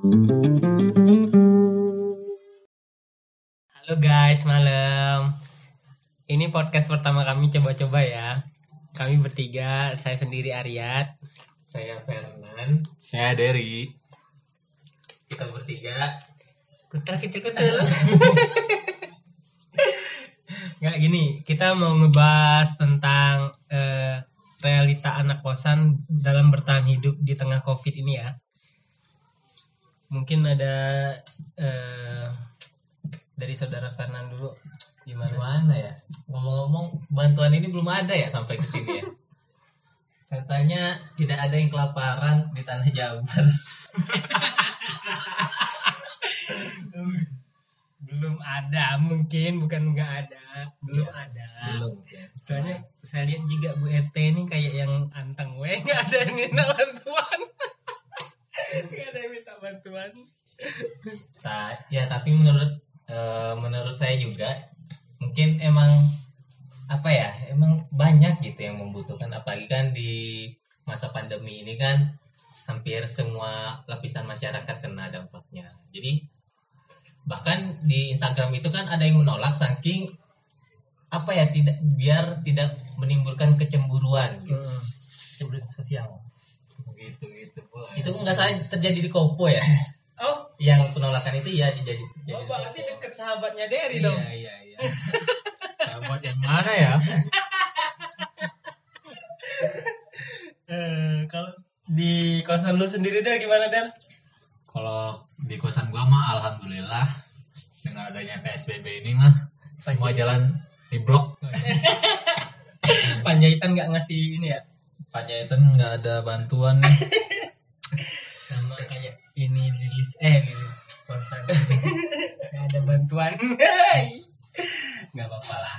Halo guys, malam. Ini podcast pertama kami coba-coba ya. Kami bertiga, saya sendiri Aryat. Saya Fernan. Saya Derry. Kita bertiga. Kutel kutel kutel. Nggak gini, kita mau ngebahas tentang eh, realita anak kosan dalam bertahan hidup di tengah covid ini ya. Mungkin ada eh, dari saudara Fernan dulu gimana? Gimana ya? Ngomong-ngomong, bantuan ini belum ada ya sampai ke sini ya. Katanya tidak ada yang kelaparan di tanah Jabar. belum ada mungkin bukan nggak ada belum ada Belum. soalnya saya lihat juga Bu RT ini kayak yang anteng weh nggak ada yang minta bantuan nggak ada yang minta bantuan. Ta- ya tapi menurut eh, menurut saya juga mungkin emang apa ya emang banyak gitu yang membutuhkan. Apalagi kan di masa pandemi ini kan hampir semua lapisan masyarakat kena dampaknya. Jadi bahkan di Instagram itu kan ada yang menolak saking apa ya tidak biar tidak menimbulkan kecemburuan gitu. Cemburu sosial gitu gitu itu nggak salah terjadi di Kopo ya? Oh. Yang penolakan itu ya dijadi jadi oh berarti deket sahabatnya Derry iya dong. iya iya. Sahabat yang mana ya? Eh, kalau di kosan lu sendiri Der gimana Der Kalau di kosan gua mah alhamdulillah dengan adanya PSBB ini mah semua jalan di blok. Panjaitan nggak ngasih ini ya Panjaitan nggak ada bantuan. Nih. sama kayak ini rilis eh rilis kosan nggak ada bantuan. Nggak apa-apa lah.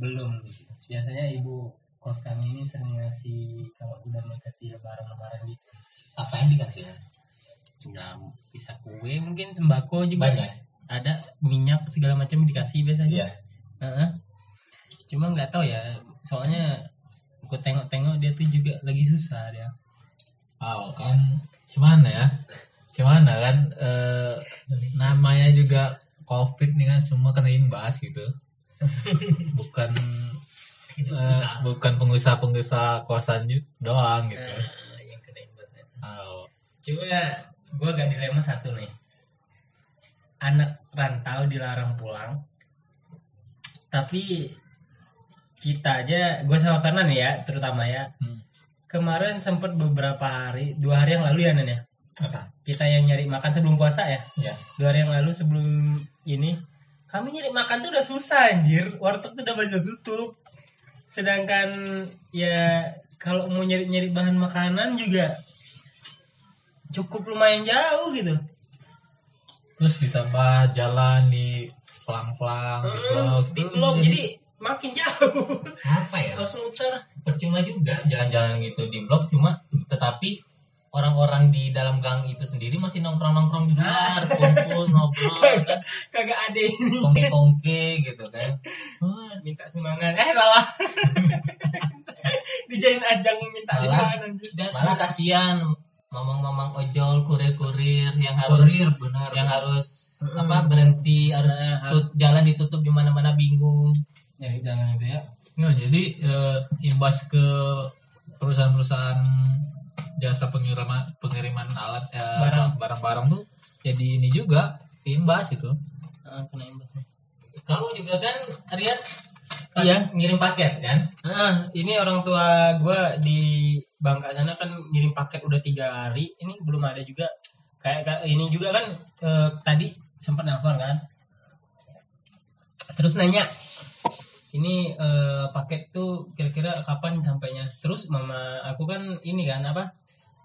Belum. Biasanya ibu kos kami ini sering ngasih kalau udah mendekati lebaran lebaran gitu. Apa yang dikasih? Nggak bisa kue mungkin sembako juga. Banyak. Ada minyak segala macam dikasih biasanya. Iya. Heeh. cuma nggak tahu ya soalnya aku tengok-tengok dia tuh juga lagi susah dia Oh kan cuman ya cuman kan eh, namanya juga covid nih kan semua kena imbas gitu bukan susah. bukan pengusaha-pengusaha kosan doang gitu Nah, yang kena imbas. oh, Cuma gue agak dilema satu nih. Anak rantau dilarang pulang. Tapi kita aja, gue sama Fernan ya, terutama ya. hmm. Kemarin sempet beberapa hari, dua hari yang lalu ya Nen ya. apa Kita yang nyari makan sebelum puasa ya. ya Dua hari yang lalu sebelum ini, kami nyari makan tuh udah susah anjir. Warteg tuh udah banyak tutup. Sedangkan ya kalau mau nyari-nyari bahan makanan juga cukup lumayan jauh gitu. terus ditambah jalan di pelang-pelang di blok di blok jadi makin jauh. apa ya Harus muter. percuma juga jalan-jalan gitu di blok cuma tetapi orang-orang di dalam gang itu sendiri masih nongkrong-nongkrong di luar kumpul ngobrol kan Kagak ada ini. kongke-kongke gitu kan Wah, minta sumbangan. Eh salah. Dijain ajang minta sumbangan anjir. malah kasihan mamang-mamang ojol kurir-kurir yang harus kurir benar yang harus apa berhenti harus Nah, tut- jalan ditutup di mana-mana bingung Ya jangan itu ya. Ya, jadi eh, imbas ke perusahaan-perusahaan jasa pengiriman pengiriman alat eh, Barang. barang-barang tuh jadi ini juga imbas itu. Ah, kena imbasnya. kamu juga kan Rian Iya. ngirim paket kan Ah, ini orang tua gue di Bangka sana kan ngirim paket udah tiga hari. Ini belum ada juga. Kayak kayak ini juga kan eh, tadi sempat nelfon kan. Terus nanya, ini eh, paket tuh kira-kira kapan sampainya? Terus mama aku kan ini kan apa?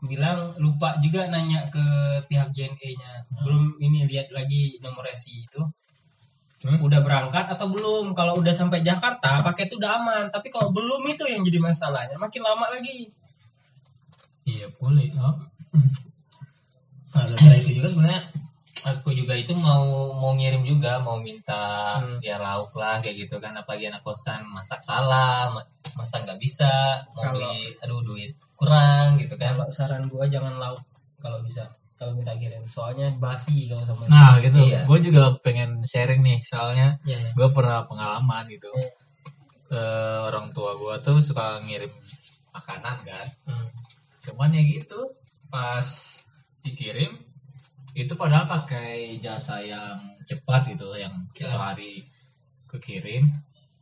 bilang lupa juga nanya ke pihak JNE-nya. Belum ini lihat lagi nomor resi itu Terus udah berangkat atau belum kalau udah sampai Jakarta paket itu udah aman tapi kalau belum itu yang jadi masalahnya makin lama lagi iya boleh. Oh. Nah, itu juga sebenarnya aku juga itu mau mau ngirim juga mau minta Hmm. ya lauk lah kayak gitu kan apalagi anak kosan masak salah ma- masak nggak bisa mau Kalau- beli aduh duit kurang gitu kan kalau saran gua jangan lauk kalau bisa kalau minta kirim soalnya basi kalau sama Nah gitu, Iya. gue juga pengen sharing nih soalnya ya, ya. gue pernah pengalaman gitu. Hmm. Eh, orang tua gue tuh suka ngirim makanan kan. Hmm. Cuman ya gitu, pas dikirim itu padahal pakai jasa yang cepat gitu, yang satu hari kekirim.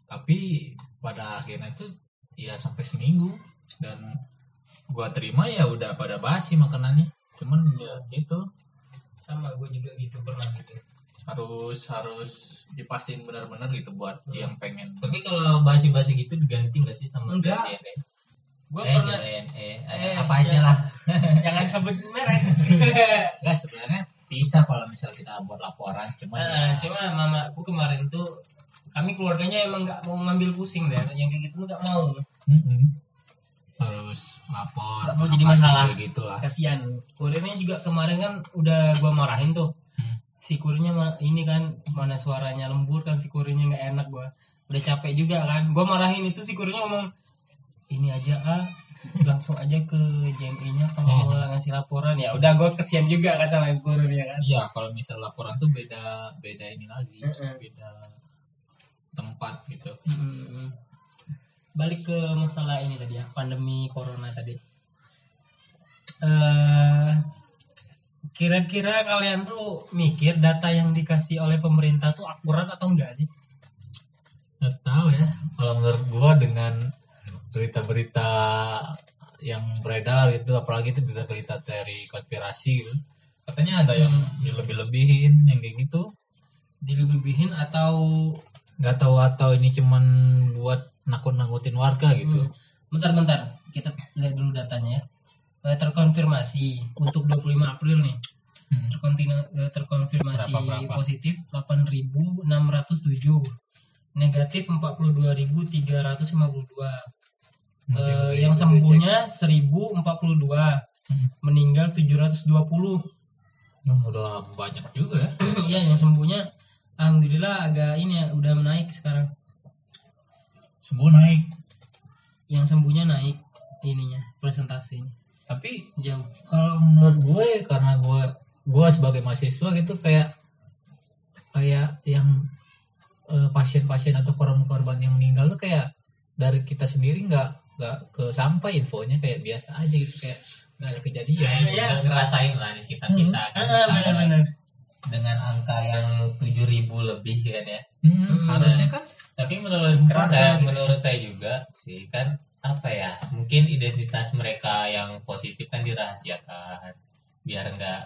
Tapi pada akhirnya itu ya sampai seminggu dan gua terima ya udah pada basi makanannya. Cuman ya gitu sama gue juga gitu pernah gitu harus harus dipastiin benar-benar gitu buat Hmm. yang pengen Tapi kalau basi-basi gitu diganti nggak sih sama Enggak. Gue Eh, pernah JNE, eh, Eh, apa aja lah. jangan sebut merek enggak sebenarnya bisa kalau misal kita buat laporan cuman Ah, ya cuma mama aku kemarin tuh kami keluarganya emang nggak mau ngambil pusing deh yang kayak gitu nggak mau. Mm-mm. harus lapor Nggak mau jadi masalah. kayak gitulah. Kasihan. Kurirnya juga kemarin kan udah gua marahin tuh. Hmm. si kurirnya ini kan mana suaranya lembur kan si kurirnya nggak enak gua. Udah capek juga kan. Gua marahin itu si kurirnya ngomong ini aja ah langsung aja ke JME nya kalau Oh. mau ngasih laporan ya udah gua kesian juga kan sama kurirnya kan iya kalau misal laporan tuh beda beda ini lagi Mm-mm. beda tempat gitu Mm-mm. balik ke masalah ini tadi ya pandemi corona tadi eh kira-kira kalian tuh mikir data yang dikasih oleh pemerintah tuh akurat atau enggak sih nggak tahu ya kalau menurut gua dengan berita-berita yang beredar itu apalagi itu berita-berita dari konspirasi gitu katanya ada yang Hmm. dilebih-lebihin yang kayak gitu dilebih-lebihin atau nggak tahu atau ini cuman buat nakut-nakutin warga gitu Hmm. bentar-bentar kita lihat dulu datanya ya Eh, terkonfirmasi untuk 25 April nih Hmm. eh, terkonfirmasi Berapa, berapa? positif 8.607 negatif 42.352 Eh, yang sembuhnya 1042 Hmm. meninggal 720 Oh, udah banyak juga ya? Iya yang sembuhnya alhamdulillah agak ini ya udah menaik sekarang. Sembuh naik. Yang sembuhnya naik ininya presentasinya. Tapi jauh. kalau menurut gue karena gue gue sebagai mahasiswa gitu kayak kayak yang eh, pasien-pasien atau korban-korban yang meninggal tuh kayak dari kita sendiri nggak nggak ke sampai infonya kayak biasa aja gitu kayak nggak ada kejadian Iya. Udah ngerasain lah di sekitar Hmm. kita kan. ah, misalnya benar-benar dengan angka yang 7000 lebih kan ya. Hmm, Hmm. harusnya kan Tapi menurut saya, gitu. menurut saya juga sih kan apa ya? Mungkin identitas mereka yang positif kan dirahasiakan biar nggak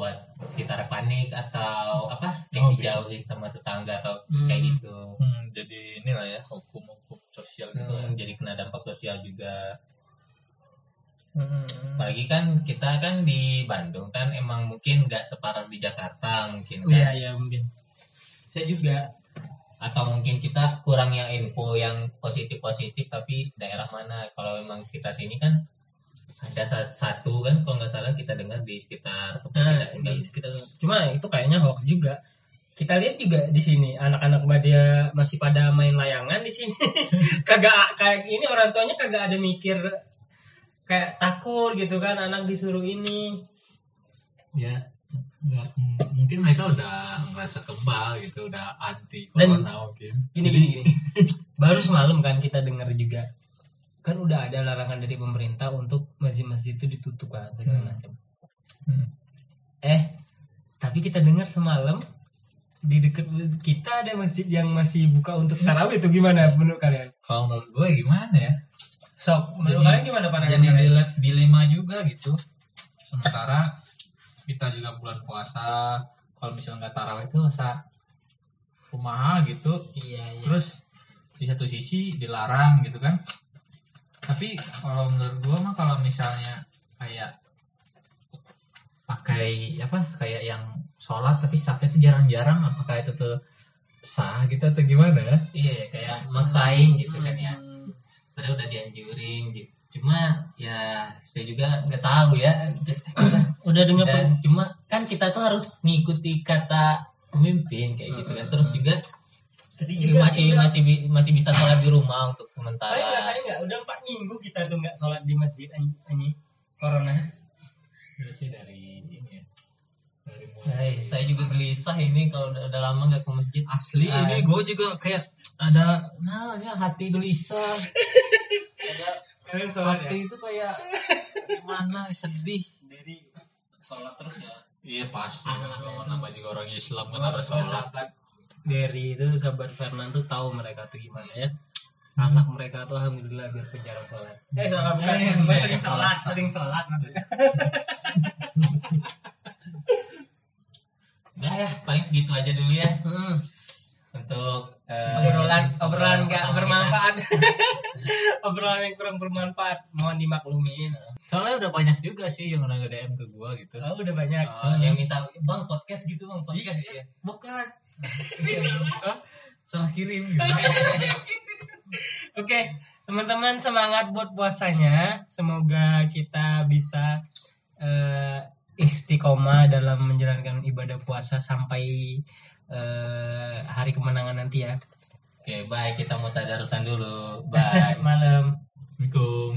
buat sekitar panik atau apa Oh, bisa. dijauhin sama tetangga atau Hmm. kayak gitu. hmm, jadi inilah ya hukum-hukum sosial gitu Hmm, jadi kena dampak sosial juga. Hmm. Apalagi kan kita kan di Bandung kan emang mungkin nggak separah di Jakarta mungkin kan. iya iya mungkin saya juga atau mungkin kita kurang yang info yang positif positif tapi daerah mana kalau memang sekitar sini kan ada sa- satu kan kalau nggak salah kita dengar di sekitar tempat Nah, kita di sekitar cuma itu kayaknya hoax juga. Kita lihat juga di sini anak-anak media masih pada main layangan di sini. Kagak kayak ini orang tuanya kagak ada mikir kayak takut gitu kan anak disuruh ini. Ya nggak mungkin mereka udah ngerasa kebal gitu udah anti Dan- corona mungkin. gini gini gini. Baru semalam kan kita dengar juga kan udah ada larangan dari pemerintah untuk masjid-masjid itu ditutup kan segala Hmm. macam. Hmm. eh tapi kita dengar semalam di dekat kita ada masjid yang masih buka untuk tarawih itu gimana menurut kalian? Kalau menurut gue gimana ya? Sok menurut Jadi- kalian gimana pandangan jadi kalian? dile- dilema juga gitu. Sementara kita juga bulan puasa kalau misalnya nggak tarawih itu masa kumaha gitu. Iya iya. Terus di satu sisi dilarang gitu kan tapi kalau menurut gua mah kalau misalnya kayak pakai apa kayak yang sholat tapi safnya tuh jarang-jarang apakah itu tuh sah gitu atau gimana? Ya iya kayak maksain gitu kan ya. Hmm. padahal udah dianjurin gitu cuma ya saya juga nggak tahu ya. Udah dengar dan cuma kan kita tuh harus ngikuti kata pemimpin kayak gitu kan. Terus juga sedih masih juga sih, udah- masih bi- masih bisa sholat di rumah untuk sementara. Kalian ngerasain nggak udah empat minggu kita tuh nggak sholat di masjid anj- anjing corona. Itu sih dari ini ya. Dari mulai Hai, saya juga gelisah ini kalau udah, udah lama nggak ke masjid. asli Ah. ini gue juga kayak ada nah ini hati gelisah. Ada kalian sholat ya? Hati itu kayak gimana sedih. Dari sholat terus ya? Iya pasti. Anak. dong nama juga orang Islam kan harus sholat dari itu sahabat Fernand tuh tahu mereka tuh gimana ya. Anak mereka tuh alhamdulillah biar jarang sholat eh salah bukan Eh, Gua sering sholat sering sholat maksudnya. Udah ya, paling segitu aja dulu ya. Hmm. untuk eh, obrolan obrolan nggak bermanfaat. Obrolan yang kurang bermanfaat mohon dimaklumin. Soalnya udah banyak juga sih yang udah nge-DM ke gue gitu. Oh, udah banyak. Oh, yang minta bang podcast gitu bang podcast Iya. ya. bukan salah kirim gitu. Oke, okay, teman-teman semangat buat puasanya. Semoga kita bisa uh, istiqomah dalam menjalankan ibadah puasa sampai uh, hari kemenangan nanti ya. Oke, okay, bye. Kita mau tadarusan dulu. Bye. Malam. Assalamualaikum.